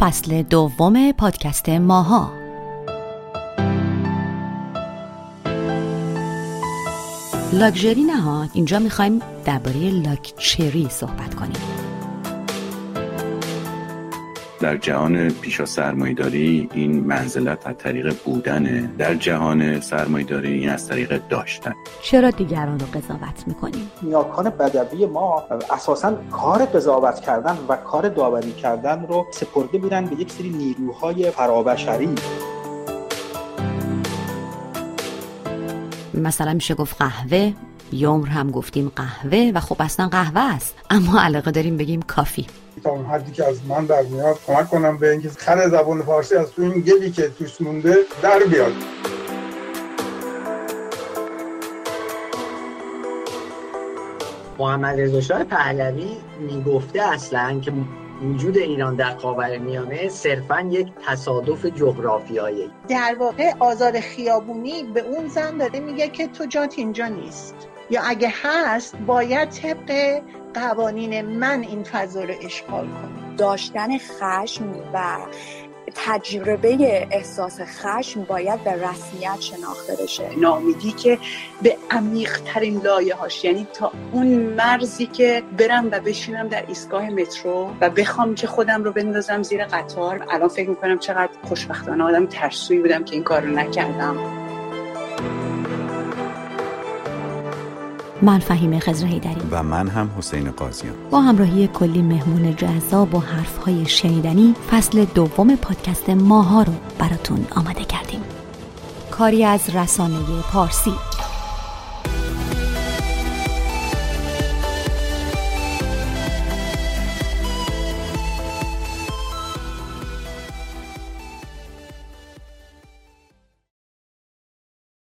فصل دوم پادکست ماها. لاکچری نه اینجا می‌خوایم درباره لاکچری صحبت کنیم. در جهان پیشا سرمایداری این منزلت از طریق بودنه. در جهان سرمایداری این از طریق داشتن. چرا دیگران رو قضاوت می‌کنیم؟ نیاکان بدوی ما اساسا کار قضاوت کردن و کار داوری کردن رو سپرده بودن به یک سری نیروهای فرابشری. مثلا میشه گفت قهوه یومر هم گفتیم قهوه و خب اصلا قهوه است. اما علاقه داریم بگیم کافی. تا اون حدی که از من در میاد کمک کنم به اینکه خر زبان فارسی از تو این گلی که توش مونده در بیاد. محمد رضا شاه پهلوی می‌گفته اصلا که وجود ایران در خاور میانه صرفا یک تصادف جغرافیایی. در واقع آزاد خیابونی به اون زن داره میگه که تو جات اینجا نیست. یا اگه هست باید طبق قوانین من این فضا رو اشغال کنم داشتن خشم و تجربه احساس خشم باید به رسمیت شناخته بشه. نامیدی که به عمیق ترین لایه هاش یعنی تا اون مرزی که برم و بشینم در ایستگاه مترو و بخوام که خودم رو بندازم زیر قطار الان فکر می‌کنم چقدر خوشبختانه آدم ترسوی بودم که این کار رو نکردم. من فهیم خزر داریم و من هم حسین قاضیان. با همراهی کلی مهمون جذاب و حرفهای شنیدنی فصل دوم پادکست ماها رو براتون آماده کردیم. کاری از رسانه پارسی.